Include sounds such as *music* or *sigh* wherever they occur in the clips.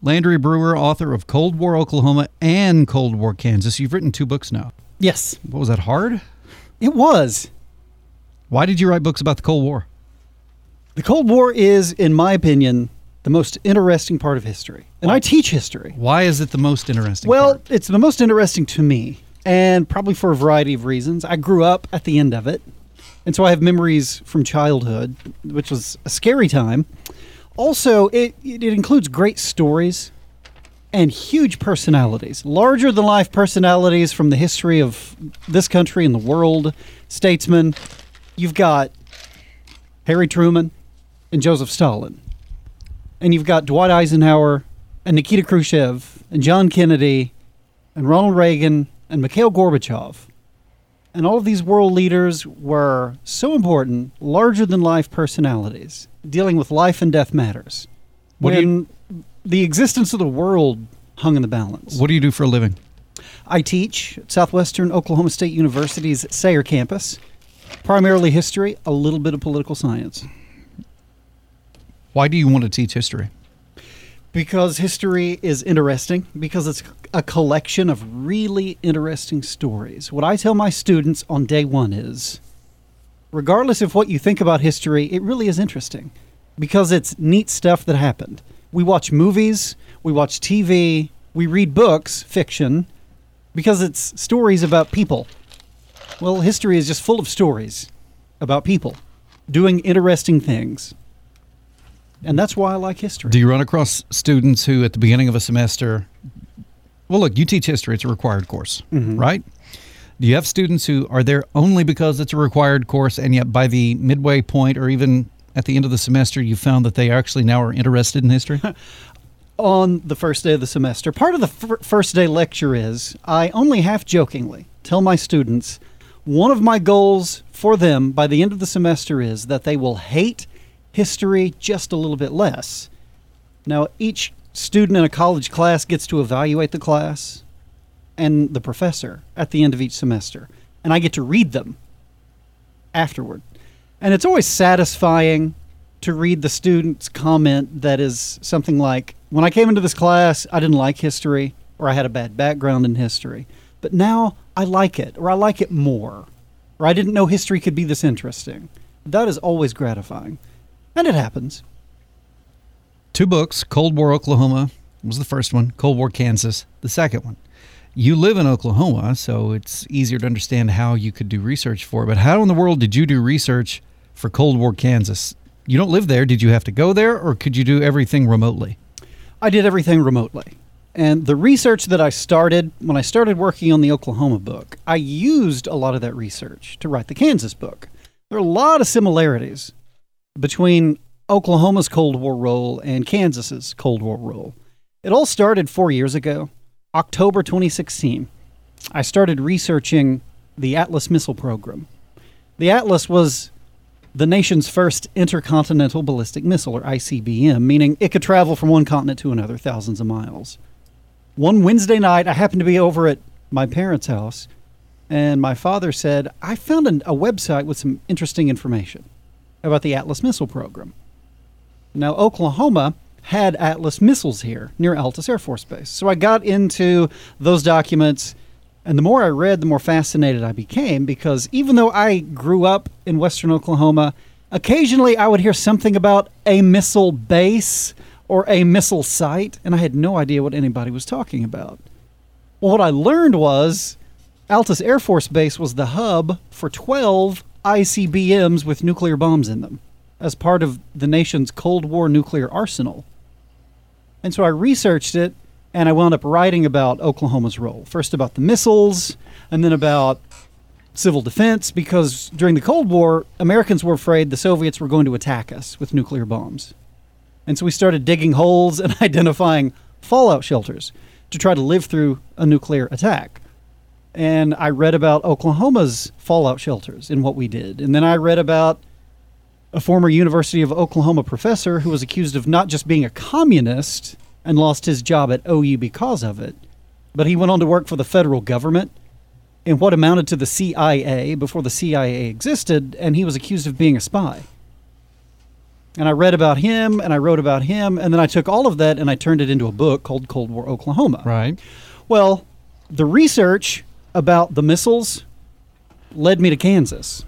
Landry Brewer, author of Cold War Oklahoma and Cold War Kansas. You've written two books now. Yes, What was that hard? it was. Why did you write books about the Cold War? The Cold War is, in my opinion, the most interesting part of history. And I teach history. Why is it the most interesting? Well, part? it's the most interesting to me, and probably for a variety of reasons. I grew up at the end of it, and so I have memories from childhood, which was a scary time. Also, it, it includes great stories and huge personalities, larger than life personalities from the history of this country and the world, statesmen. You've got Harry Truman and Joseph Stalin. And you've got Dwight Eisenhower and Nikita Khrushchev and John Kennedy and Ronald Reagan and Mikhail Gorbachev. And all of these world leaders were so important, larger than life personalities, dealing with life and death matters. What do when the existence of the world hung in the balance. what do you do for a living? I teach at Southwestern Oklahoma State University's Sayre campus, primarily history, a little bit of political science. Why do you want to teach history? Because history is interesting, because it's a collection of really interesting stories. What I tell my students on day one is regardless of what you think about history, it really is interesting because it's neat stuff that happened. We watch movies, we watch TV, we read books, fiction, because it's stories about people. Well, history is just full of stories about people doing interesting things. And that's why I like history. Do you run across students who, at the beginning of a semester, well, look, you teach history; it's a required course, mm-hmm. right? Do you have students who are there only because it's a required course, and yet by the midway point, or even at the end of the semester, you found that they actually now are interested in history? *laughs* on the first day of the semester. Part of the fir- first day lecture is I only half jokingly tell my students one of my goals for them by the end of the semester is that they will hate history just a little bit less. Now, each student in a college class gets to evaluate the class and the professor at the end of each semester, and I get to read them afterward. And it's always satisfying to read the student's comment that is something like, When I came into this class, I didn't like history, or I had a bad background in history, but now I like it, or I like it more, or I didn't know history could be this interesting. That is always gratifying. And it happens. Two books Cold War Oklahoma was the first one, Cold War Kansas, the second one. You live in Oklahoma, so it's easier to understand how you could do research for it. But how in the world did you do research for Cold War Kansas? You don't live there. Did you have to go there, or could you do everything remotely? I did everything remotely. And the research that I started when I started working on the Oklahoma book, I used a lot of that research to write the Kansas book. There are a lot of similarities between Oklahoma's Cold War role and Kansas's Cold War role. It all started four years ago, October 2016. I started researching the Atlas missile program. The Atlas was the nation's first intercontinental ballistic missile, or ICBM, meaning it could travel from one continent to another thousands of miles. One Wednesday night, I happened to be over at my parents' house, and my father said, I found an, a website with some interesting information about the Atlas missile program. Now, Oklahoma had Atlas missiles here near Altus Air Force Base. So I got into those documents, and the more I read, the more fascinated I became because even though I grew up in western Oklahoma, occasionally I would hear something about a missile base or a missile site, and I had no idea what anybody was talking about. Well, what I learned was Altus Air Force Base was the hub for 12 ICBMs with nuclear bombs in them as part of the nation's Cold War nuclear arsenal. And so I researched it and I wound up writing about Oklahoma's role. First about the missiles, and then about civil defense, because during the Cold War, Americans were afraid the Soviets were going to attack us with nuclear bombs. And so we started digging holes *laughs* and identifying fallout shelters to try to live through a nuclear attack. And I read about Oklahoma's fallout shelters and what we did. And then I read about a former University of Oklahoma professor who was accused of not just being a communist and lost his job at OU because of it, but he went on to work for the federal government in what amounted to the CIA before the CIA existed, and he was accused of being a spy. And I read about him and I wrote about him. And then I took all of that and I turned it into a book called Cold War Oklahoma. Right. Well, the research about the missiles led me to Kansas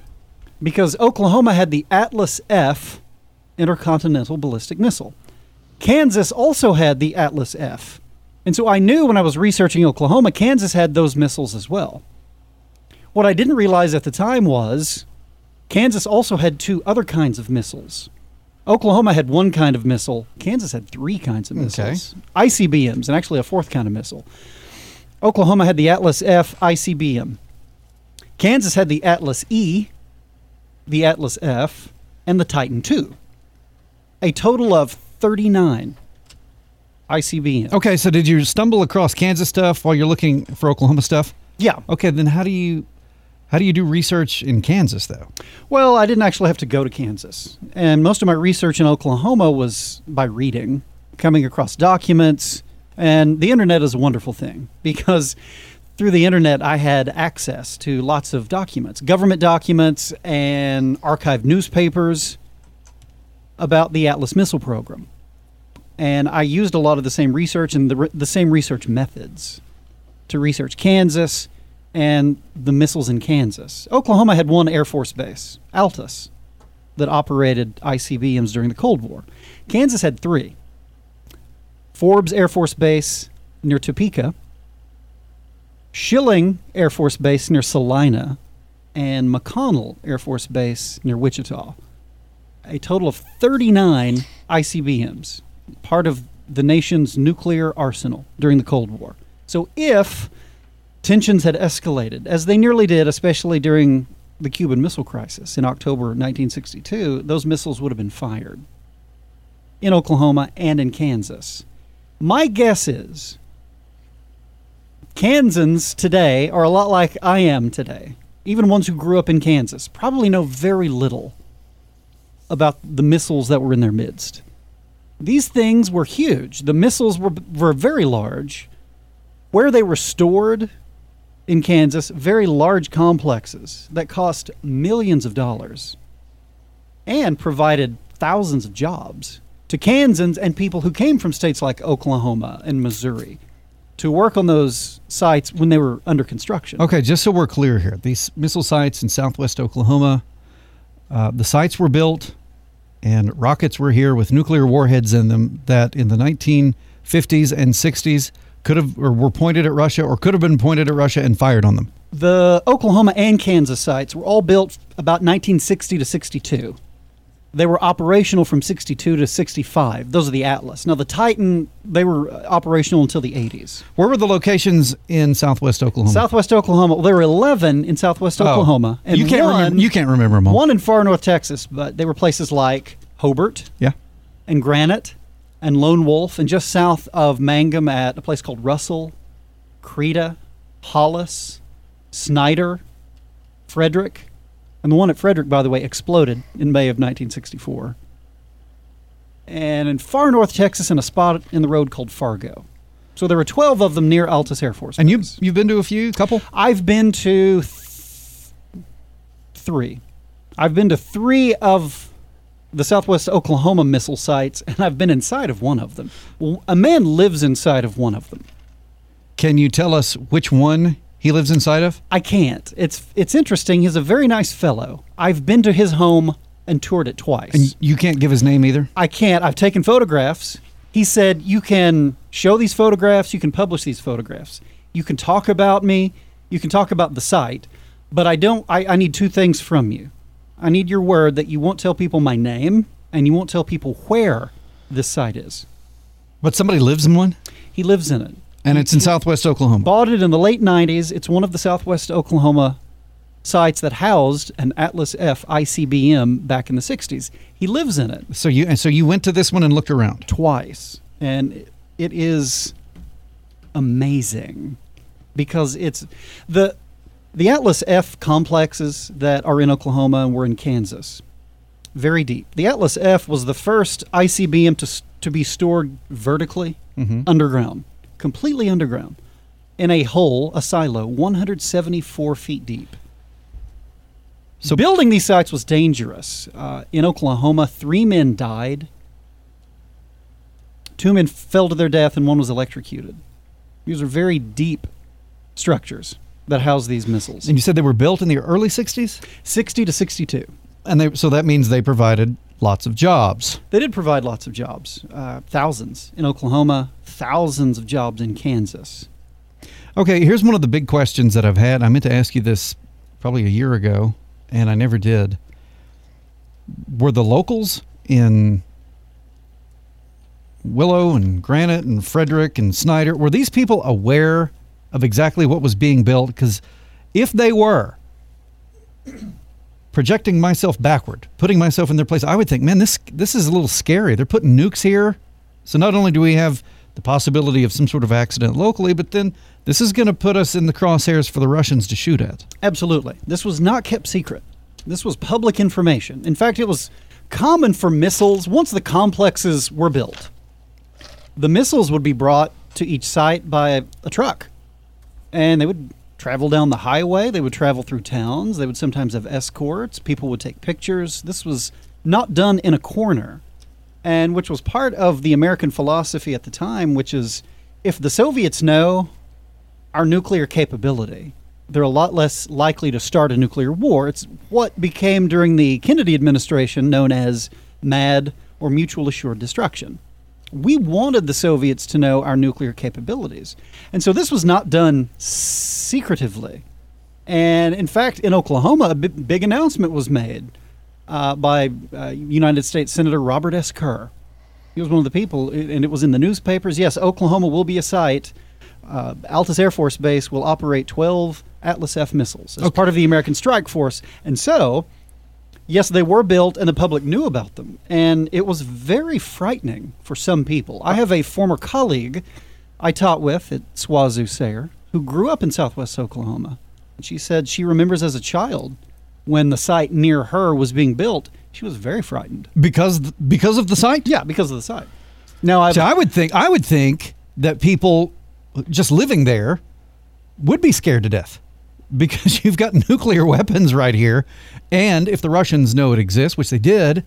because Oklahoma had the Atlas F intercontinental ballistic missile. Kansas also had the Atlas F. And so I knew when I was researching Oklahoma, Kansas had those missiles as well. What I didn't realize at the time was Kansas also had two other kinds of missiles. Oklahoma had one kind of missile, Kansas had three kinds of Okay. missiles ICBMs, and actually a fourth kind of missile. Oklahoma had the Atlas F ICBM. Kansas had the Atlas E, the Atlas F, and the Titan II. A total of 39 ICBMs. Okay, so did you stumble across Kansas stuff while you're looking for Oklahoma stuff? Yeah. Okay, then how do you how do you do research in Kansas though? Well, I didn't actually have to go to Kansas. And most of my research in Oklahoma was by reading, coming across documents. And the internet is a wonderful thing because through the internet, I had access to lots of documents, government documents, and archived newspapers about the Atlas missile program. And I used a lot of the same research and the, the same research methods to research Kansas and the missiles in Kansas. Oklahoma had one Air Force base, Altus, that operated ICBMs during the Cold War. Kansas had three Forbes Air Force Base near Topeka, Schilling Air Force Base near Salina, and McConnell Air Force Base near Wichita. A total of 39 ICBMs, part of the nation's nuclear arsenal during the Cold War. So if tensions had escalated, as they nearly did, especially during the Cuban Missile Crisis in October 1962, those missiles would have been fired in Oklahoma and in Kansas. My guess is Kansans today are a lot like I am today. Even ones who grew up in Kansas probably know very little about the missiles that were in their midst. These things were huge. The missiles were, were very large. Where they were stored in Kansas, very large complexes that cost millions of dollars and provided thousands of jobs to Kansans and people who came from states like Oklahoma and Missouri to work on those sites when they were under construction. Okay, just so we're clear here, these missile sites in southwest Oklahoma, uh, the sites were built and rockets were here with nuclear warheads in them that in the 1950s and 60s could have or were pointed at Russia or could have been pointed at Russia and fired on them. The Oklahoma and Kansas sites were all built about 1960 to 62. They were operational from 62 to 65. Those are the Atlas. Now, the Titan, they were uh, operational until the 80s. Where were the locations in southwest Oklahoma? Southwest Oklahoma, well, there were 11 in southwest Oh, Oklahoma. And you can't one, remember. You can't remember them all. One in far north Texas, but they were places like Hobart Yeah. and Granite and Lone Wolf, and just south of Mangum at a place called Russell, Creta, Hollis, Snyder, Frederick. And the one at Frederick, by the way, exploded in May of 1964. And in far north Texas, in a spot in the road called Fargo. So there were 12 of them near Altus Air Force And you, you've been to a few, couple. I've been to th- three. I've been to three of the Southwest Oklahoma missile sites, and I've been inside of one of them. A man lives inside of one of them. Can you tell us which one he lives inside of? I can't. It's it's interesting. He's a very nice fellow. I've been to his home and toured it twice. And you can't give his name either. I can't. I've taken photographs. He said, You can show these photographs, you can publish these photographs. You can talk about me, you can talk about the site, but I don't I, I need two things from you. I need your word that you won't tell people my name and you won't tell people where this site is. But somebody lives in one, He lives in it. And it's in southwest Oklahoma. Bought it in the late 90s. It's one of the Southwest Oklahoma sites that housed an Atlas F ICBM back in the 60s. He lives in it. So you and so you went to this one and looked around. twice, and it is amazing because it's the the Atlas F complexes that are in Oklahoma and were in Kansas. Very deep. The Atlas F was the first ICBM to to be stored vertically Mhm. underground, completely underground, in a hole, a silo, 174 feet deep. So- building these sites was dangerous. Uh, in Oklahoma, three men died. Two men fell to their death, and one was electrocuted. These are very deep structures that house these missiles. And you said they were built in the early 60s? 60 to 62. And they so that means they provided lots of jobs. They did provide lots of jobs, uh, thousands in Oklahoma, thousands of jobs in Kansas. Okay, here's one of the big questions that I've had. I meant to ask you this probably a year ago, and I never did. Were the locals in Willow and Granite and Frederick and Snyder, were these people aware of exactly what was being built? Because if they were, *coughs* projecting myself backward, putting myself in their place, I would think, man, this this is a little scary. They're putting nukes here. So not only do we have the possibility of some sort of accident locally, but then this is going to put us in the crosshairs for the Russians to shoot at. Absolutely. This was not kept secret. This was public information. In fact, it was common for missiles, once the complexes were built, the missiles would be brought to each site by a, a truck. And they would travel down the highway, they would travel through towns, they would sometimes have escorts, people would take pictures. This was not done in a corner, and which was part of the American philosophy at the time, which is if the Soviets know our nuclear capability, they're a lot less likely to start a nuclear war. It's what became during the Kennedy administration known as MAD or mutual assured destruction. We wanted the Soviets to know our nuclear capabilities. And so this was not done secretively. And in fact, in Oklahoma, a big announcement was made uh, by uh, United States Senator Robert S. Kerr. He was one of the people, and it was in the newspapers. Yes, Oklahoma will be a site. Uh, Altus Air Force Base will operate 12 Atlas F missiles as Okay. part of the American Strike Force. And so, yes, they were built, and the public knew about them. And it was very frightening for some people. I have a former colleague I taught with at SWOSU Sayre who grew up in southwest Oklahoma. And she said she remembers as a child when the site near her was being built, she was very frightened. Because because of the site? Yeah, because of the site. Now, I've, So I would think I would think that people just living there would be scared to death because *laughs* you've got nuclear weapons right here, and if the Russians know it exists, which they did,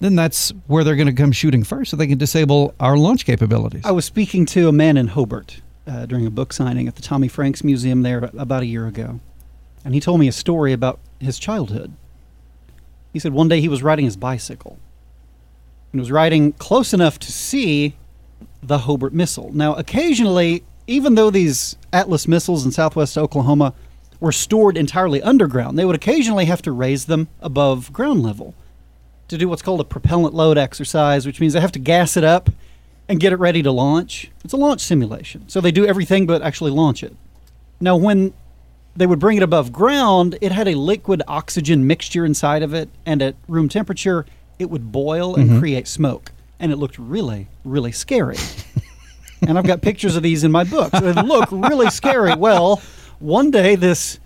then that's where they're going to come shooting first, so they can disable our launch capabilities. I was speaking to a man in Hobart uh, during a book signing at the Tommy Franks Museum there about a year ago. And he told me a story about his childhood. He said one day he was riding his bicycle and was riding close enough to see the Hobart missile. Now, occasionally, even though these Atlas missiles in southwest Oklahoma were stored entirely underground, they would occasionally have to raise them above ground level to do what's called a propellant load exercise, which means they have to gas it up and get it ready to launch. It's a launch simulation. So they do everything but actually launch it. Now, when they would bring it above ground, it had a liquid oxygen mixture inside of it, and at room temperature, it would boil and mm-hmm. create smoke. And it looked really, really scary. and I've got pictures of these in my book. So they look really scary. Well, one day this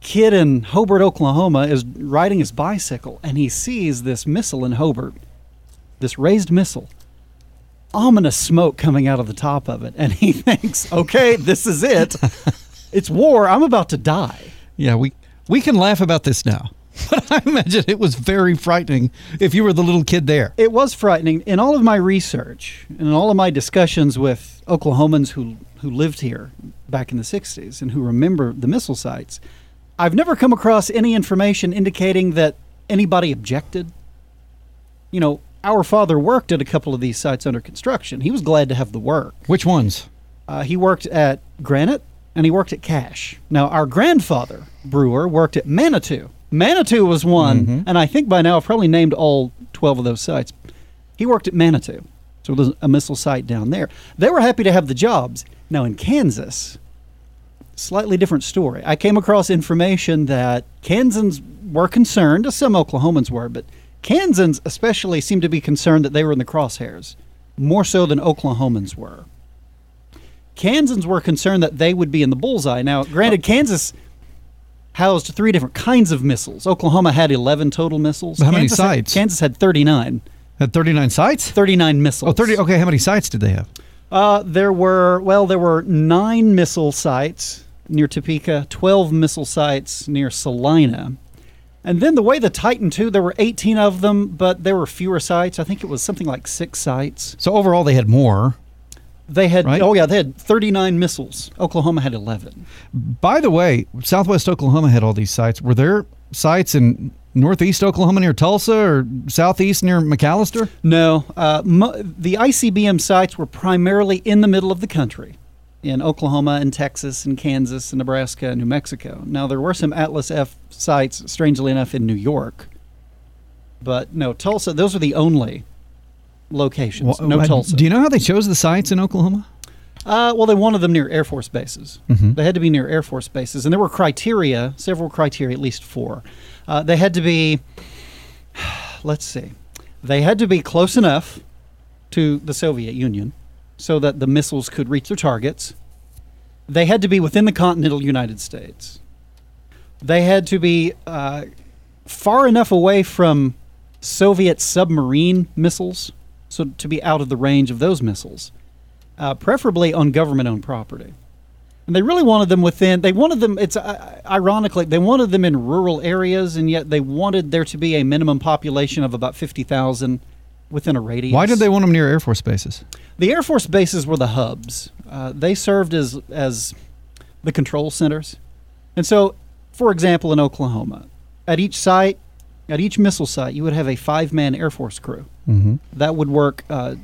kid in Hobart, Oklahoma, is riding his bicycle and he sees this missile in Hobart, this raised missile, ominous smoke coming out of the top of it. And he *laughs* thinks, okay, this is it. It's war. I'm about to die. yeah, we we can laugh about this now, *laughs* but I imagine it was very frightening if you were the little kid there. It was frightening. In all of my research and in all of my discussions with Oklahomans who, who lived here back in the 60s and who remember the missile sites, I've never come across any information indicating that anybody objected. You know, our father worked at a couple of these sites under construction. He was glad to have the work. Which ones? Uh, he worked at Granite and he worked at Cash. Now, our grandfather, Brewer, worked at Manitou. Manitou was one, mm-hmm. and I think by now I've probably named all 12 of those sites. He worked at Manitou, so there's a missile site down there. They were happy to have the jobs. Now, in Kansas, slightly different story. I came across information that Kansans were concerned, as some Oklahomans were, but Kansans especially seemed to be concerned that they were in the crosshairs, more so than Oklahomans were. Kansans were concerned that they would be in the bullseye. Now, granted, Kansas housed three different kinds of missiles. Oklahoma had 11 total missiles. How many Kansas had- sites? Kansas had 39. Had 39 sites? 39 missiles. Oh, 30. Okay, how many sites did they have? Uh, there were, well, there were nine missile sites near Topeka, 12 missile sites near Salina, And then the way the Titan II, there were 18 of them, but there were fewer sites. I think it was something like six sites. So overall, they had more. They had, Right. oh yeah, they had 39 missiles. Oklahoma had 11. By the way, Southwest Oklahoma had all these sites. Were there sites in Northeast Oklahoma near Tulsa or Southeast near McAlester? No, uh, mo- the ICBM sites were primarily in the middle of the country, in Oklahoma and Texas and Kansas and Nebraska and New Mexico. Now there were some Atlas F sites, strangely enough, in New York, but no Tulsa. Those are the only locations. Well, no uh, Tulsa. Do you know how they chose the sites in Oklahoma? Uh, well, they wanted them near Air Force bases. Mhm. They had to be near Air Force bases, and there were criteria, several criteria, at least four. Uh, they had to be, *sighs* let's see, they had to be close enough to the Soviet Union so that the missiles could reach their targets. They had to be within the continental United States. They had to be uh, far enough away from Soviet submarine missiles, so to be out of the range of those missiles uh, preferably on government-owned property. And they really wanted them within. They wanted them. It's uh, ironically they wanted them in rural areas, and yet they wanted there to be a minimum population of about fifty thousand within a radius. Why did they want them near Air Force bases? The Air Force bases were the hubs. Uh, they served as as the control centers. And so, for example, in Oklahoma, at each site, at each missile site, you would have a five-man Air Force crew Mm-hmm. that would work uh,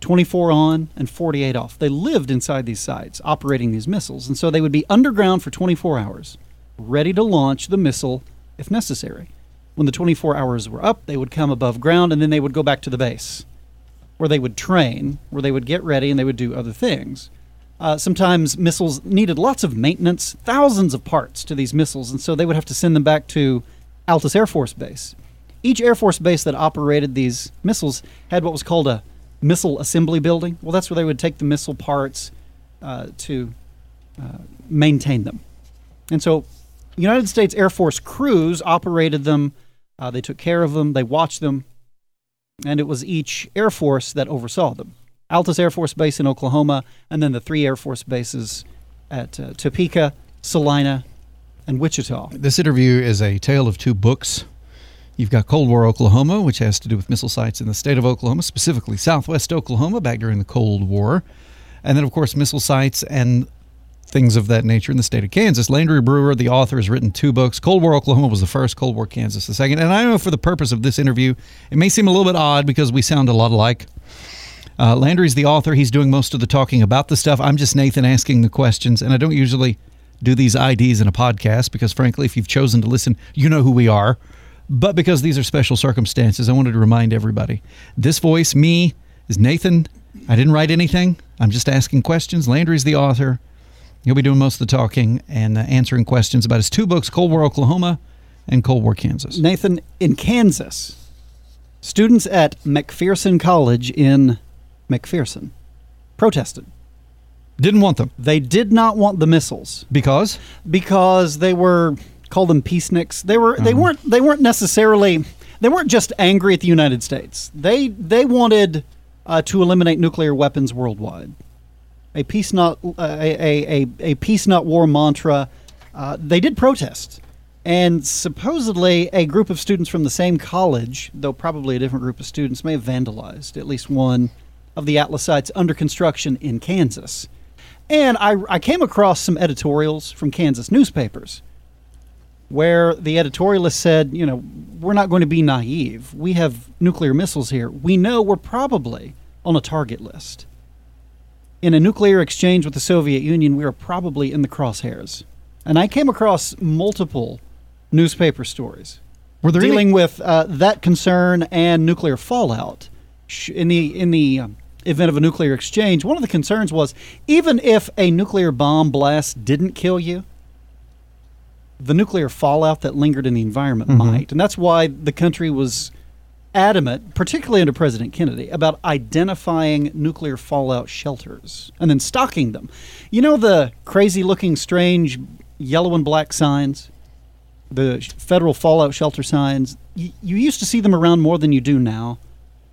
24 on and 48 off. They lived inside these sites operating these missiles, and so they would be underground for 24 hours, ready to launch the missile if necessary. When the 24 hours were up, they would come above ground and then they would go back to the base where they would train, where they would get ready and they would do other things. Uh, sometimes missiles needed lots of maintenance, thousands of parts to these missiles, and so they would have to send them back to Altus Air Force Base. Each Air Force base that operated these missiles had what was called a missile assembly building. Well, that's where they would take the missile parts uh, to uh, maintain them. And so, United States Air Force crews operated them. Uh, they took care of them. They watched them, and it was each Air Force that oversaw them. Altus Air Force Base in Oklahoma, and then the three Air Force bases at uh, Topeka, Salina, and Wichita. This interview is a tale of two books. You've got Cold War Oklahoma, which has to do with missile sites in the state of Oklahoma, specifically southwest Oklahoma, back during the Cold War. And then, of course, missile sites and things of that nature in the state of Kansas. Landry Brewer, the author, has written two books. Cold War Oklahoma was the first, Cold War Kansas the second. And I know for the purpose of this interview, it may seem a little bit odd because we sound a lot alike. Uh, Landry's the author. He's doing most of the talking about the stuff. I'm just Nathan asking the questions, and I don't usually do these IDs in a podcast because, frankly, if you've chosen to listen, you know who we are. But because these are special circumstances, I wanted to remind everybody this voice, me, is Nathan. I didn't write anything. I'm just asking questions. Landry's the author. He'll be doing most of the talking and uh, answering questions about his two books, Cold War Oklahoma and Cold War Kansas. Nathan, in Kansas, students at McPherson College in McPherson protested. Didn't want them They did not want the missiles because because they were called them peaceniks. They were they weren't they weren't necessarily they weren't just angry at the United States. They they wanted uh, to eliminate nuclear weapons worldwide. A peace not uh, a, a, a, a peace not war mantra. Uh, they did protest, and supposedly a group of students from the same college, though probably a different group of students, may have vandalized at least one of the Atlas sites under construction in Kansas. And I, I came across some editorials from Kansas newspapers where the editorialist said, you know, we're not going to be naive. We have nuclear missiles here. We know we're probably on a target list. In a nuclear exchange with the Soviet Union, we are probably in the crosshairs. And I came across multiple newspaper stories were there any- dealing with uh, that concern and nuclear fallout in the in the um, event of a nuclear exchange. One of the concerns was even if a nuclear bomb blast didn't kill you, the nuclear fallout that lingered in the environment Mhm. might, and that's why the country was adamant, particularly under President Kennedy, about identifying nuclear fallout shelters and then stocking them. You know the crazy-looking, strange yellow and black signs the federal fallout shelter signs. Y- you used to see them around more than you do now.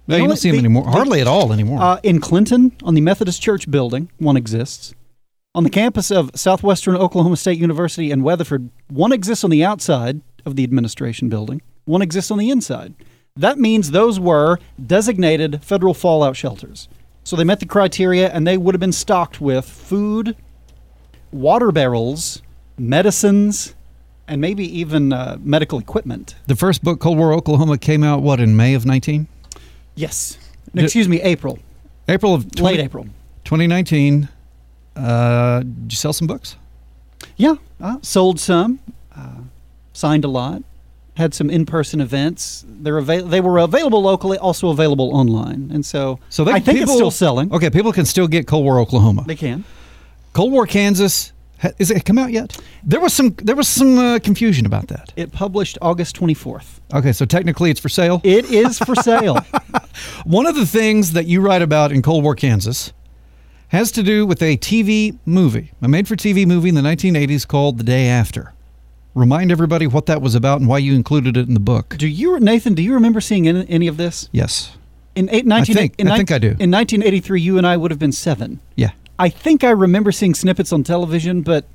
No, The you don't see them the- anymore. the- Hardly at all anymore. Uh, in Clinton, on the Methodist Church building, one exists. On the campus of Southwestern Oklahoma State University in Weatherford, one exists on the outside, of the administration building, one exists on the inside. That means those were designated federal fallout shelters. So they met the criteria and they would have been stocked with food, water barrels, medicines, and maybe even uh, medical equipment. The first book, Cold War Oklahoma, came out what in May of 19? Yes. Excuse me, April. April of 20, Late April. 2019. Uh, did you sell some books? Yeah, uh, sold some, uh, signed a lot, had some in-person events. They're avail- they were available locally, also available online, and so, So they, I think people, it's still selling. Okay, people can still get Cold War Oklahoma. They can. Cold War Kansas. ha- Is it come out yet? There was some there was some uh, confusion about that. It published August 24th. Okay, so technically it's for sale. It is for sale. *laughs* One of the things that you write about in Cold War Kansas has to do with a TV movie, a made-for-TV movie in the 1980s called The Day After. Remind everybody what that was about and why you included it in the book. do you, Nathan? Do you remember seeing any, of this? Yes. In eight, 19, think- in I think I do. In 1983, you and I would have been seven. Yeah. I think I remember seeing snippets on television, but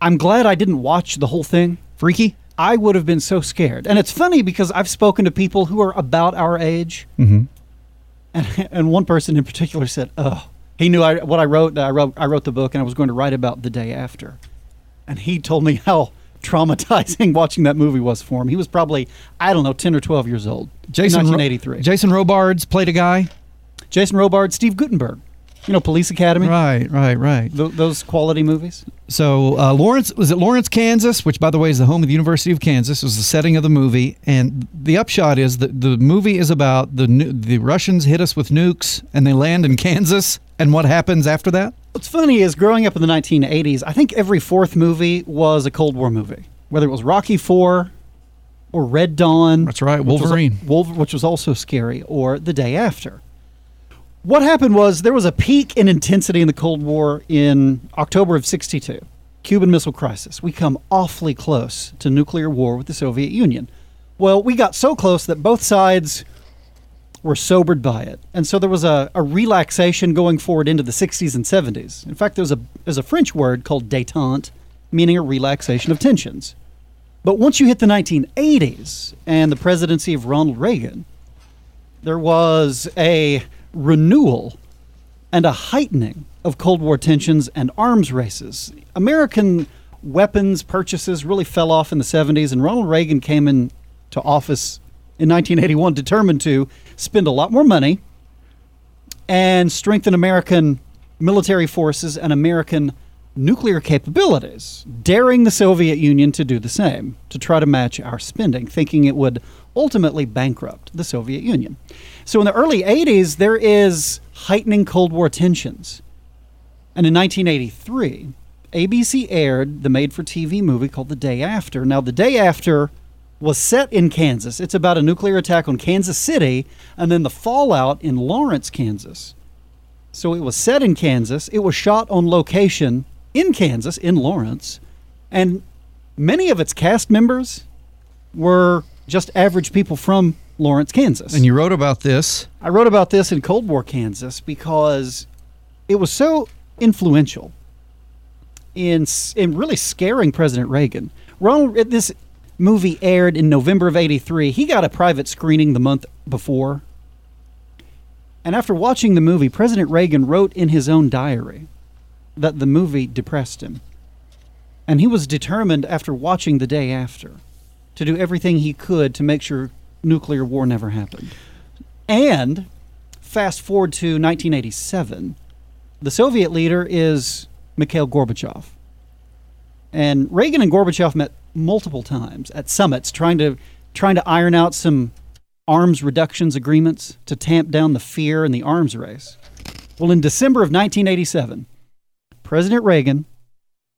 I'm glad I didn't watch the whole thing. Freaky? I would have been so scared. And it's funny because I've spoken to people who are about our age, Mm-hmm. and, *laughs* and one person in particular said, "Oh, he knew I, what I wrote. I wrote I wrote the book, and I was going to write about the day after." And he told me *laughs* how traumatizing *laughs* watching that movie was for him. He was probably I don't know, ten or twelve years old. Jason in Ro- Jason Robards played a guy. Jason Robards, Steve Guttenberg, you know, Police Academy, Right, right, right. Th- those quality movies. So uh, Lawrence was it Lawrence, Kansas, which by the way is the home of the University of Kansas, was the setting of the movie. And the upshot is that the movie is about the the Russians hit us with nukes and they land in Kansas. And what happens after that? What's funny is growing up in the 1980s, I think every fourth movie was a Cold War movie, whether it was Rocky Four or Red Dawn. That's right, which was- Wolverine. Wolver- which was also scary, or The Day After. What happened was there was a peak in intensity in the Cold War in October of 62. Cuban Missile Crisis. We come awfully close to nuclear war with the Soviet Union. Well, we got so close that both sides were sobered by it. And so there was a, a relaxation going forward into the 60s and 70s. In fact, there's a, there's a French word called détente, meaning a relaxation of tensions. But once you hit the 1980s and the presidency of Ronald Reagan, there was a renewal and a heightening of Cold War tensions and arms races. American weapons purchases really fell off in the 70s, and Ronald Reagan came into office in 1981 determined to spend a lot more money and strengthen American military forces and American nuclear capabilities, daring the Soviet Union to do the same, to try to match our spending, thinking it would ultimately bankrupt the Soviet Union. So in the early 80s, there is heightening Cold War tensions. And in 1983, ABC aired the made for TV movie called The Day After. Now, The Day After was set in Kansas. It's about a nuclear attack on Kansas City and then the fallout in Lawrence, Kansas. So it was set in Kansas. It was shot on location in Kansas, in Lawrence. And many of its cast members were just average people from Lawrence, Kansas. And you wrote about this. I wrote about this in Cold War Kansas because it was so influential in in really scaring President Reagan. Ronald, this movie aired in November of '83. He got a private screening the month before, and after watching the movie, President Reagan wrote in his own diary that the movie depressed him, and he was determined after watching the day after to do everything he could to make sure nuclear war never happened. And fast forward to 1987, the Soviet leader is Mikhail Gorbachev. And Reagan and Gorbachev met multiple times at summits trying to trying to iron out some arms reductions agreements to tamp down the fear in the arms race. Well, in December of 1987, President Reagan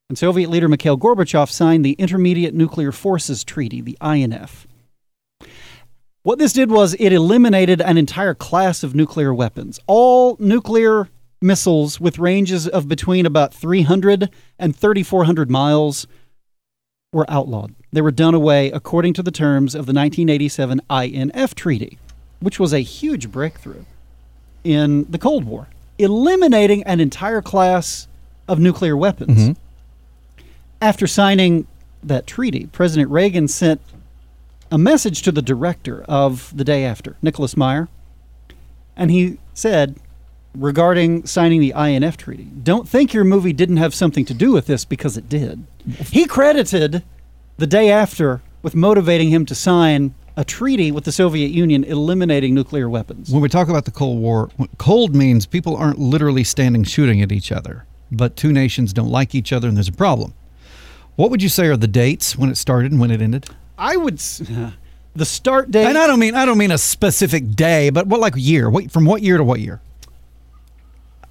and Soviet leader Mikhail Gorbachev signed the Intermediate Nuclear Forces Treaty, the INF. What this did was it eliminated an entire class of nuclear weapons. All nuclear missiles with ranges of between about 300 and 3,400 miles were outlawed. They were done away according to the terms of the 1987 INF Treaty, which was a huge breakthrough in the Cold War, eliminating an entire class of nuclear weapons. Mm-hmm. After signing that treaty, President Reagan sent a message to the director of the day after, Nicholas Meyer, and he said regarding signing the INF treaty, don't think your movie didn't have something to do with this because it did. He credited the day after with motivating him to sign a treaty with the Soviet Union eliminating nuclear weapons. When we talk about the Cold War, cold means people aren't literally standing shooting at each other, but two nations don't like each other and there's a problem. What would you say are the dates when it started and when it ended? I would s- the start date And I don't mean I don't mean a specific day, but what like year? What from what year to what year?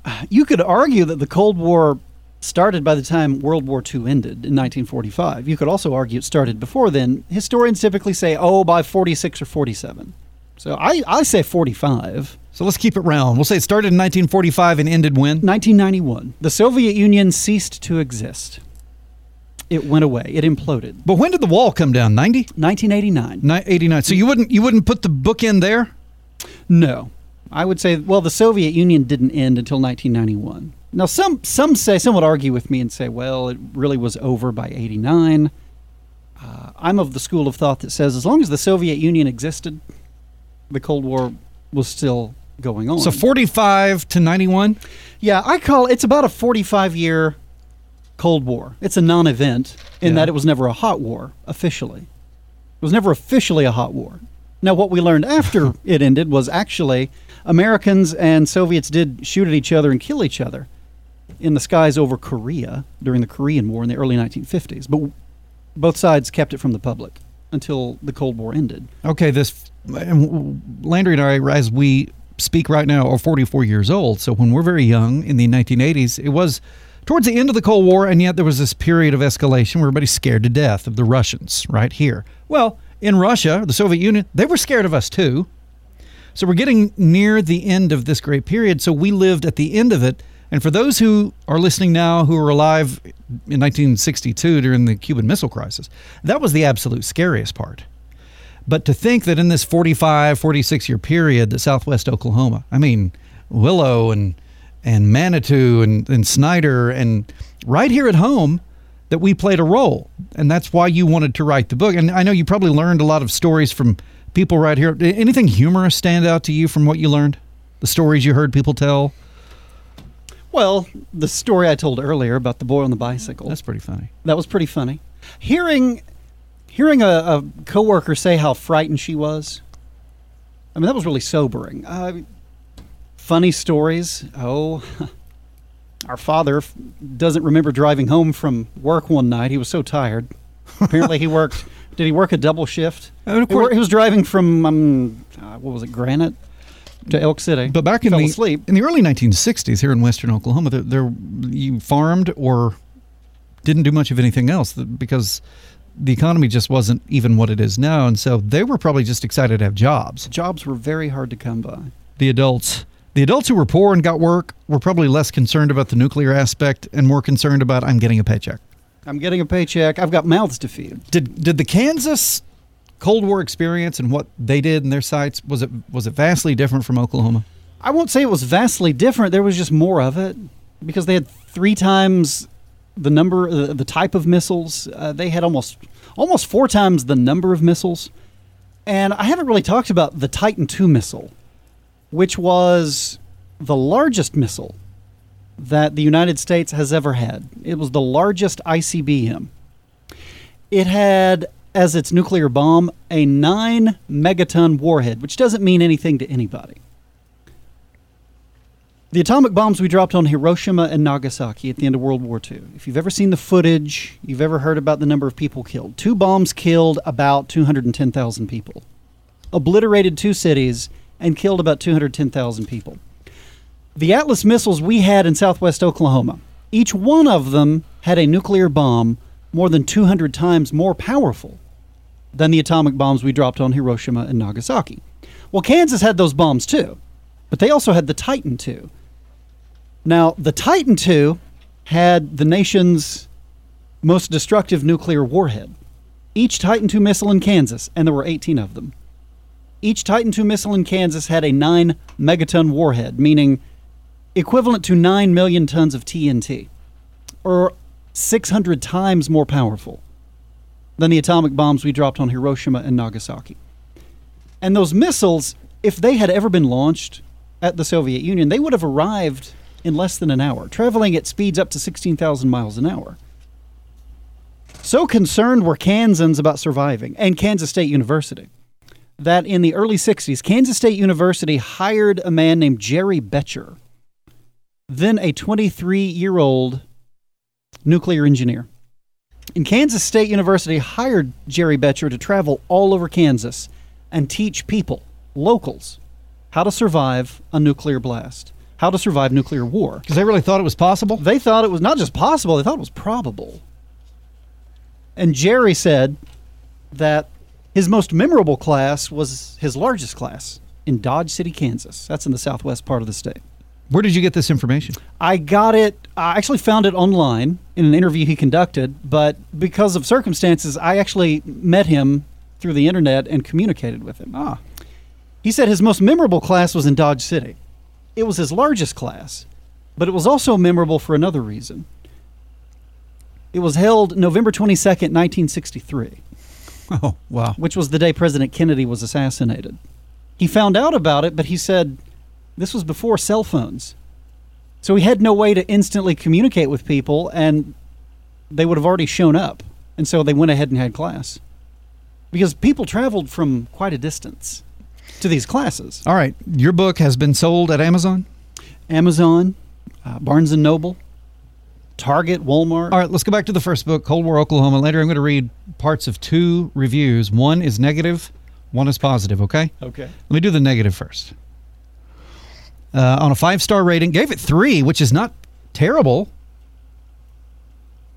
*sighs* you could argue that the Cold War started by the time World War II ended in 1945. You could also argue it started before then. Historians typically say, oh, by 46 or 47. So I, I say 45. So let's keep it round. We'll say it started in 1945 and ended when? 1991. The Soviet Union ceased to exist. It went away. It imploded. But when did the wall come down? 90? 1989. Ni- 89. So you wouldn't you wouldn't put the book in there? No. I would say, well, the Soviet Union didn't end until 1991. Now, some, some say, some would argue with me and say, well, it really was over by 89. Uh, I'm of the school of thought that says as long as the Soviet Union existed, the Cold War was still going on. So 45 to 91? yeah, I call it's about a 45 year Cold War. It's a non event in Yeah. that it was never a hot war officially. It was never officially a hot war. Now, what we learned after *laughs* it ended was actually Americans and Soviets did shoot at each other and kill each other in the skies over Korea during the Korean War in the early 1950s. But both sides kept it from the public until the Cold War ended. Okay, this Landry and I, as we speak right now, are 44 years old. So when we're very young in the 1980s, it was towards the end of the Cold War, and yet there was this period of escalation where everybody's scared to death of the Russians right here. Well, in Russia, the Soviet Union, they were scared of us too. So we're getting near the end of this great period. So we lived at the end of it. And for those who are listening now who were alive in 1962 during the Cuban Missile Crisis, that was the absolute scariest part. But to think that in this 45, 46 year period that Southwest Oklahoma, I mean, Willow and and Manitou and, and Snyder and right here at home that we played a role. And that's why you wanted to write the book. And I know you probably learned a lot of stories from people right here. Anything humorous stand out to you from what you learned? The stories you heard people tell? Well, the story I told earlier about the boy on the bicycle. That's pretty funny. That was pretty funny. Hearing hearing a, a coworker say how frightened she was. I mean, that was really sobering. Uh, funny stories. Oh, *laughs* our father doesn't remember driving home from work one night. He was so tired. Apparently, he worked. Did he work a double shift? And of He, course- he was driving from um, uh, what was it, Granite to Elk City. But back in the asleep. in the early 1960s here in western Oklahoma, there, there you farmed or didn't do much of anything else because the economy just wasn't even what it is now, and so they were probably just excited to have jobs. Jobs were very hard to come by. The adults, the adults who were poor and got work, were probably less concerned about the nuclear aspect and more concerned about I'm getting a paycheck. I'm getting a paycheck. I've got mouths to feed. Did did the Kansas Cold War experience and what they did in their sites was it was it vastly different from Oklahoma? I won't say it was vastly different. There was just more of it because they had three times the number, uh, the type of missiles. Uh, they had almost almost four times the number of missiles. And I haven't really talked about the Titan II missile, which was the largest missile that the United States has ever had. It was the largest ICBM. It had as its nuclear bomb a 9 megaton warhead, which doesn't mean anything to anybody. The atomic bombs we dropped on Hiroshima and Nagasaki at the end of World War II. If you've ever seen the footage, you've ever heard about the number of people killed. Two bombs killed about 210,000 people, obliterated two cities, and killed about 210,000 people. The Atlas missiles we had in southwest Oklahoma, each one of them had a nuclear bomb more than 200 times more powerful than the atomic bombs we dropped on Hiroshima and Nagasaki. Well, Kansas had those bombs too, but they also had the Titan II. Now, the Titan II had the nation's most destructive nuclear warhead. Each Titan II missile in Kansas, and there were 18 of them, each Titan II missile in Kansas had a 9 megaton warhead, meaning equivalent to 9 million tons of TNT, or 600 times more powerful than the atomic bombs we dropped on Hiroshima and Nagasaki. And those missiles, if they had ever been launched at the Soviet Union, they would have arrived in less than an hour, traveling at speeds up to 16,000 miles an hour. So concerned were Kansans about surviving, and Kansas State University, that in the early 60s, Kansas State University hired a man named Jerry Betcher, then a 23 year old nuclear engineer. And Kansas State University hired Jerry Betcher to travel all over Kansas and teach people, locals, how to survive a nuclear blast, how to survive nuclear war. Because they really thought it was possible? They thought it was not just possible, they thought it was probable. And Jerry said that his most memorable class was his largest class in Dodge City, Kansas. That's in the southwest part of the state. Where did you get this information? I got it, I actually found it online in an interview he conducted, but because of circumstances, I actually met him through the internet and communicated with him. Ah. He said his most memorable class was in Dodge City. It was his largest class, but it was also memorable for another reason. It was held November 22nd, 1963, *laughs* Oh, wow. which was the day President Kennedy was assassinated. He found out about it, but he said this was before cell phones. So he had no way to instantly communicate with people, and they would have already shown up. And so they went ahead and had class. Because people traveled from quite a distance to these classes. All right. Your book has been sold at Amazon? Amazon, uh, Barnes and Noble, Target, Walmart. All right, let's go back to the first book, Cold War Oklahoma. Later, I'm going to read parts of two reviews. One is negative, one is positive, okay? Okay. Let me do the negative first. Uh, on a five star rating, gave it three, which is not terrible.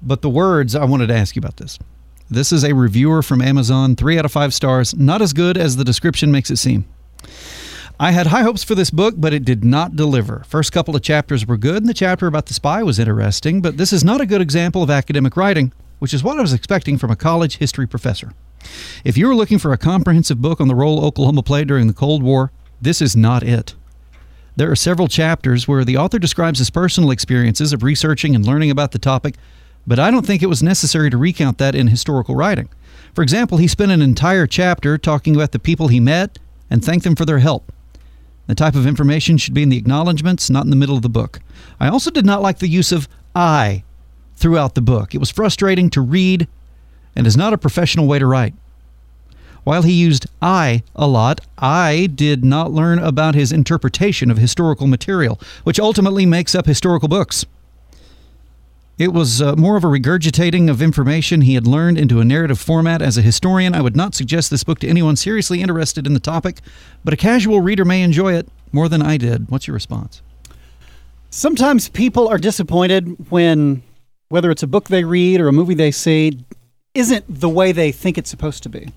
But the words, I wanted to ask you about this. This is a reviewer from Amazon, three out of five stars, not as good as the description makes it seem. I had high hopes for this book, but it did not deliver. First couple of chapters were good, and the chapter about the spy was interesting, but this is not a good example of academic writing, which is what I was expecting from a college history professor. If you were looking for a comprehensive book on the role Oklahoma played during the Cold War, this is not it. There are several chapters where the author describes his personal experiences of researching and learning about the topic, but I don't think it was necessary to recount that in historical writing. For example, he spent an entire chapter talking about the people he met and thanked them for their help. The type of information should be in the acknowledgments, not in the middle of the book. I also did not like the use of I throughout the book. It was frustrating to read and is not a professional way to write. While he used I a lot, I did not learn about his interpretation of historical material, which ultimately makes up historical books. It was uh, more of a regurgitating of information he had learned into a narrative format. As a historian, I would not suggest this book to anyone seriously interested in the topic, but a casual reader may enjoy it more than I did. What's your response? Sometimes people are disappointed when, whether it's a book they read or a movie they see, isn't the way they think it's supposed to be.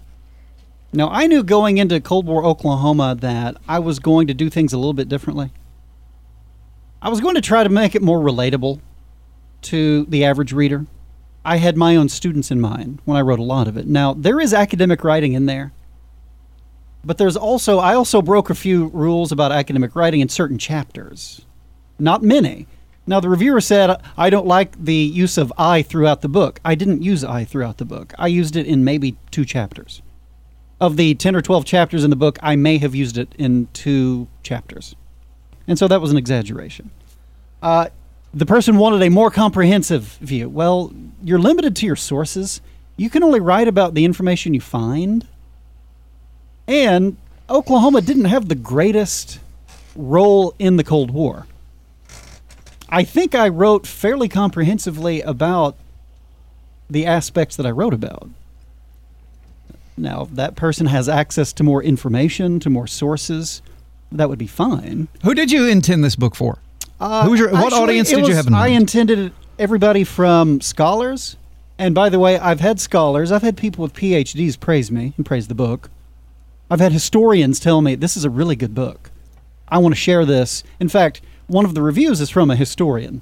Now, I knew going into Cold War Oklahoma that I was going to do things a little bit differently. I was going to try to make it more relatable to the average reader. I had my own students in mind when I wrote a lot of it. Now, there is academic writing in there, but there's also, I also broke a few rules about academic writing in certain chapters. Not many. Now, the reviewer said, I don't like the use of I throughout the book. I didn't use I throughout the book. I used it in maybe two chapters. Of the 10 or 12 chapters in the book, I may have used it in two chapters. And so that was an exaggeration. Uh, the person wanted a more comprehensive view. Well, you're limited to your sources. You can only write about the information you find. And Oklahoma didn't have the greatest role in the Cold War. I think I wrote fairly comprehensively about the aspects that I wrote about. Now, if that person has access to more information, to more sources, that would be fine. Who did you intend this book for? Uh, Who was your- what audience it did you have in I intended everybody from scholars. And by the way, I've had scholars, I've had people with PhDs praise me and praise the book. I've had historians tell me this is a really good book. I want to share this. In fact, one of the reviews is from a historian,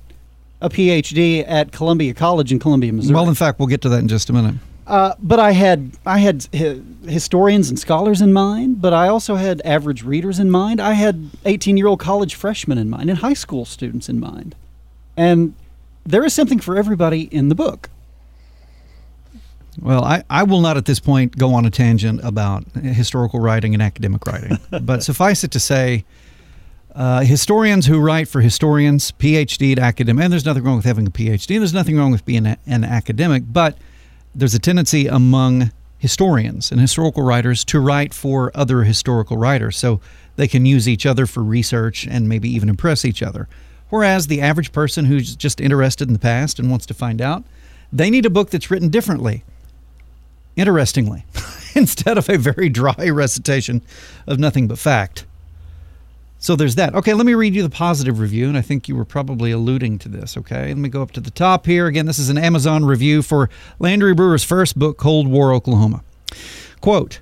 a PhD at Columbia College in Columbia, Missouri. Well, in fact, we'll get to that in just a minute. Uh, but I had I had hi- historians and scholars in mind, but I also had average readers in mind. I had 18-year-old college freshmen in mind and high school students in mind. And there is something for everybody in the book. Well, I, I will not at this point go on a tangent about historical writing and academic writing, *laughs* but suffice it to say, uh, historians who write for historians, PhD academic, and there's nothing wrong with having a PhD, and there's nothing wrong with being a, an academic, but there's a tendency among historians and historical writers to write for other historical writers so they can use each other for research and maybe even impress each other. Whereas the average person who's just interested in the past and wants to find out, they need a book that's written differently, interestingly, *laughs* instead of a very dry *laughs* recitation of nothing but fact. So there's that. Okay, let me read you the positive review, and I think you were probably alluding to this. Okay, let me go up to the top here. Again, this is an Amazon review for Landry Brewer's first book, Cold War Oklahoma. Quote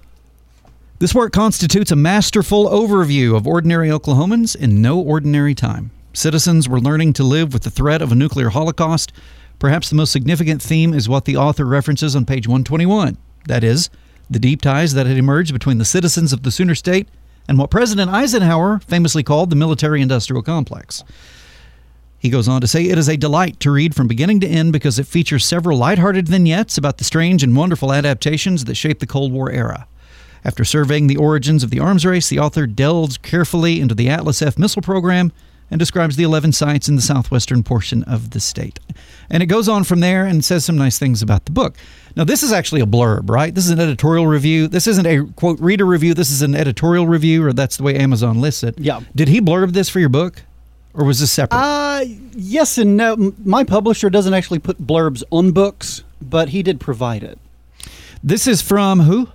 This work constitutes a masterful overview of ordinary Oklahomans in no ordinary time. Citizens were learning to live with the threat of a nuclear holocaust. Perhaps the most significant theme is what the author references on page 121 that is, the deep ties that had emerged between the citizens of the Sooner State and what President Eisenhower famously called the military industrial complex. He goes on to say, It is a delight to read from beginning to end because it features several lighthearted vignettes about the strange and wonderful adaptations that shaped the Cold War era. After surveying the origins of the arms race, the author delves carefully into the Atlas F missile program and describes the 11 sites in the southwestern portion of the state. And it goes on from there and says some nice things about the book. Now, this is actually a blurb, right? This is an editorial review. This isn't a quote reader review. This is an editorial review, or that's the way Amazon lists it. Yeah. Did he blurb this for your book, or was this separate? Uh, yes and no. My publisher doesn't actually put blurbs on books, but he did provide it. this is from who?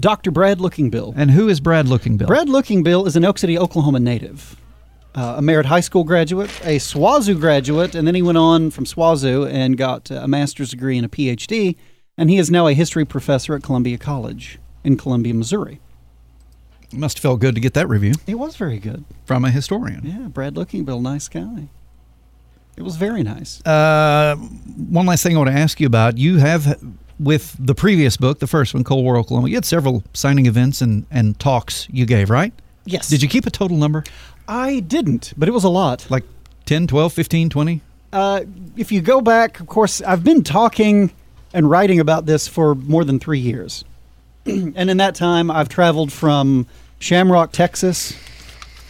Dr. Brad Lookingbill. And who is Brad Lookingbill? Brad Lookingbill is an Elk City, Oklahoma native. Uh, a Merritt High School graduate, a SWOSU graduate, and then he went on from SWOSU and got a master's degree and a PhD, and he is now a history professor at Columbia College in Columbia, Missouri. Must have felt good to get that review It was very good. from a historian. Yeah, Brad Lookingbill, nice guy. It was very nice. Uh, one last thing I want to ask you about. You have, with the previous book, the first one, Cold War Oklahoma, you had several signing events and, and talks you gave, right? Yes. Did you keep a total number? I didn't, but it was a lot. Like 10, 12, 15, 20? Uh, if you go back, of course, I've been talking and writing about this for more than three years. *clears throat* and in that time, I've traveled from Shamrock, Texas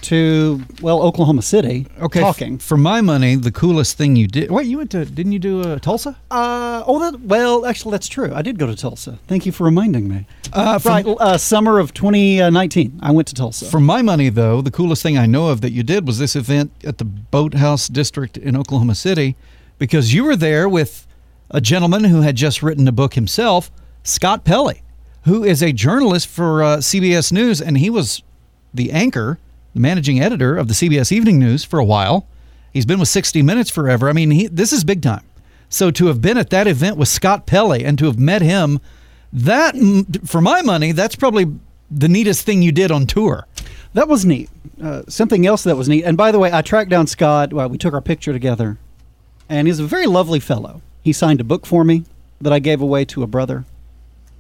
to, well, Oklahoma City Okay. f- talking. For my money, the coolest thing you did. Wait, you went to, didn't you do uh, Tulsa? Uh, oh, that, well, actually, that's true. I did go to Tulsa. Thank you for reminding me. Uh, from, right, uh, summer of 2019, I went to Tulsa. For my money, though, the coolest thing I know of that you did was this event at the Boathouse District in Oklahoma City because you were there with a gentleman who had just written a book himself, Scott Pelley, who is a journalist for uh, CBS News, and he was the anchor, the managing editor of the CBS Evening News for a while. He's been with 60 Minutes forever. I mean, he, this is big time. So to have been at that event with Scott Pelley and to have met him, that, for my money, that's probably the neatest thing you did on tour. That was neat. Uh, something else that was neat. And by the way, I tracked down Scott. Well, we took our picture together, and he's a very lovely fellow. He signed a book for me that I gave away to a brother,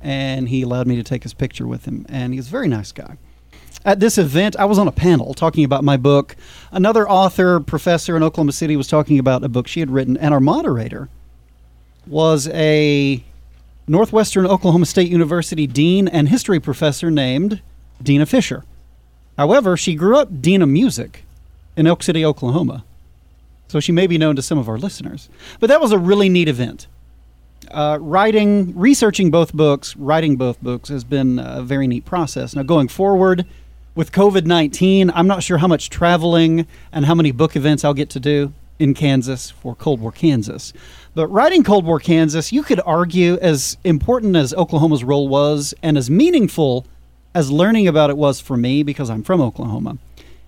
and he allowed me to take his picture with him. And he's a very nice guy. At this event, I was on a panel talking about my book. Another author, professor in Oklahoma City, was talking about a book she had written, and our moderator was a Northwestern Oklahoma State University dean and history professor named Dina Fisher. However, she grew up Dina Music in Elk City, Oklahoma. So she may be known to some of our listeners. But that was a really neat event. Uh, writing, researching both books, writing both books has been a very neat process. Now, going forward with COVID 19, I'm not sure how much traveling and how many book events I'll get to do in Kansas for Cold War Kansas. But writing Cold War Kansas, you could argue, as important as Oklahoma's role was and as meaningful as learning about it was for me because I'm from Oklahoma,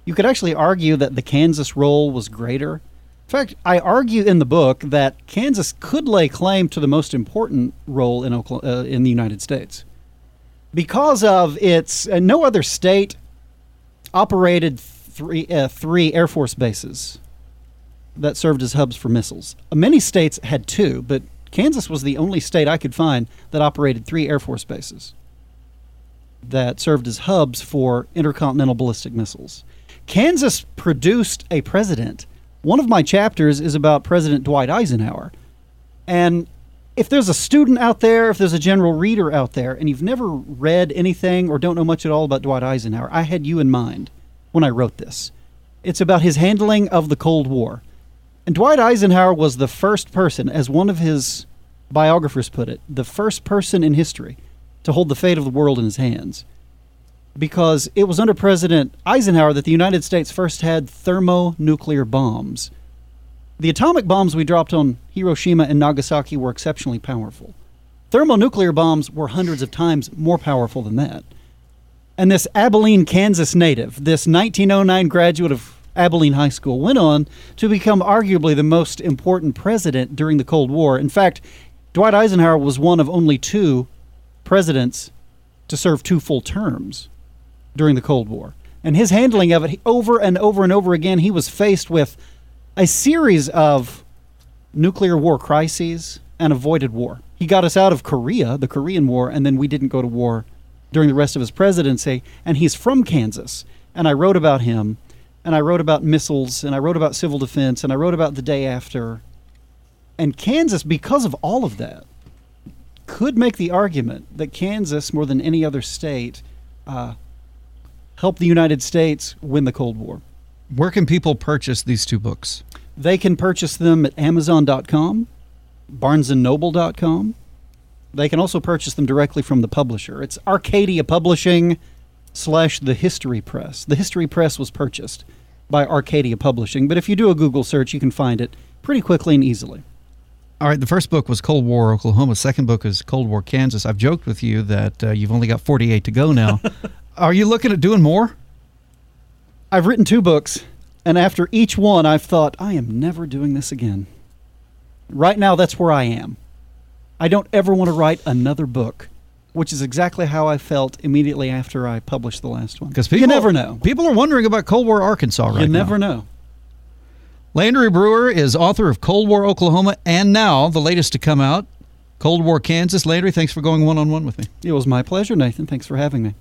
you could actually argue that the Kansas role was greater. In fact, I argue in the book that Kansas could lay claim to the most important role in Oklahoma, uh, in the United States because of its. Uh, no other state operated three uh, three Air Force bases that served as hubs for missiles. Many states had two, but Kansas was the only state I could find that operated three Air Force bases that served as hubs for intercontinental ballistic missiles. Kansas produced a president. One of my chapters is about President Dwight Eisenhower. And if there's a student out there, if there's a general reader out there, and you've never read anything or don't know much at all about Dwight Eisenhower, I had you in mind when I wrote this. It's about his handling of the Cold War. And Dwight Eisenhower was the first person, as one of his biographers put it, the first person in history to hold the fate of the world in his hands. Because it was under President Eisenhower that the United States first had thermonuclear bombs. The atomic bombs we dropped on Hiroshima and Nagasaki were exceptionally powerful. Thermonuclear bombs were hundreds of times more powerful than that. And this Abilene, Kansas native, this 1909 graduate of Abilene High School, went on to become arguably the most important president during the Cold War. In fact, Dwight Eisenhower was one of only two presidents to serve two full terms during the Cold War. And his handling of it over and over and over again, he was faced with a series of nuclear war crises and avoided war. He got us out of Korea, the Korean War, and then we didn't go to war during the rest of his presidency. And he's from Kansas. And I wrote about him, and I wrote about missiles, and I wrote about civil defense, and I wrote about the day after. And Kansas, because of all of that, could make the argument that Kansas, more than any other state, uh, helped the United States win the Cold War. Where can people purchase these two books? They can purchase them at Amazon.com, BarnesandNoble.com. They can also purchase them directly from the publisher. It's Arcadia Publishing slash The History Press. The History Press was purchased by Arcadia Publishing, but if you do a Google search, you can find it pretty quickly and easily. All right, the first book was Cold War Oklahoma. Second book is Cold War Kansas. I've joked with you that uh, you've only got 48 to go now. *laughs* Are you looking at doing more? I've written two books, and after each one, I've thought, I am never doing this again. Right now, that's where I am. I don't ever want to write another book, which is exactly how I felt immediately after I published the last one. Because people you never know. People are wondering about Cold War Arkansas right now. you now. never know. Landry Brewer is author of Cold War Oklahoma and now the latest to come out, Cold War Kansas. Landry, thanks for going one on one with me. It was my pleasure, Nathan. Thanks for having me.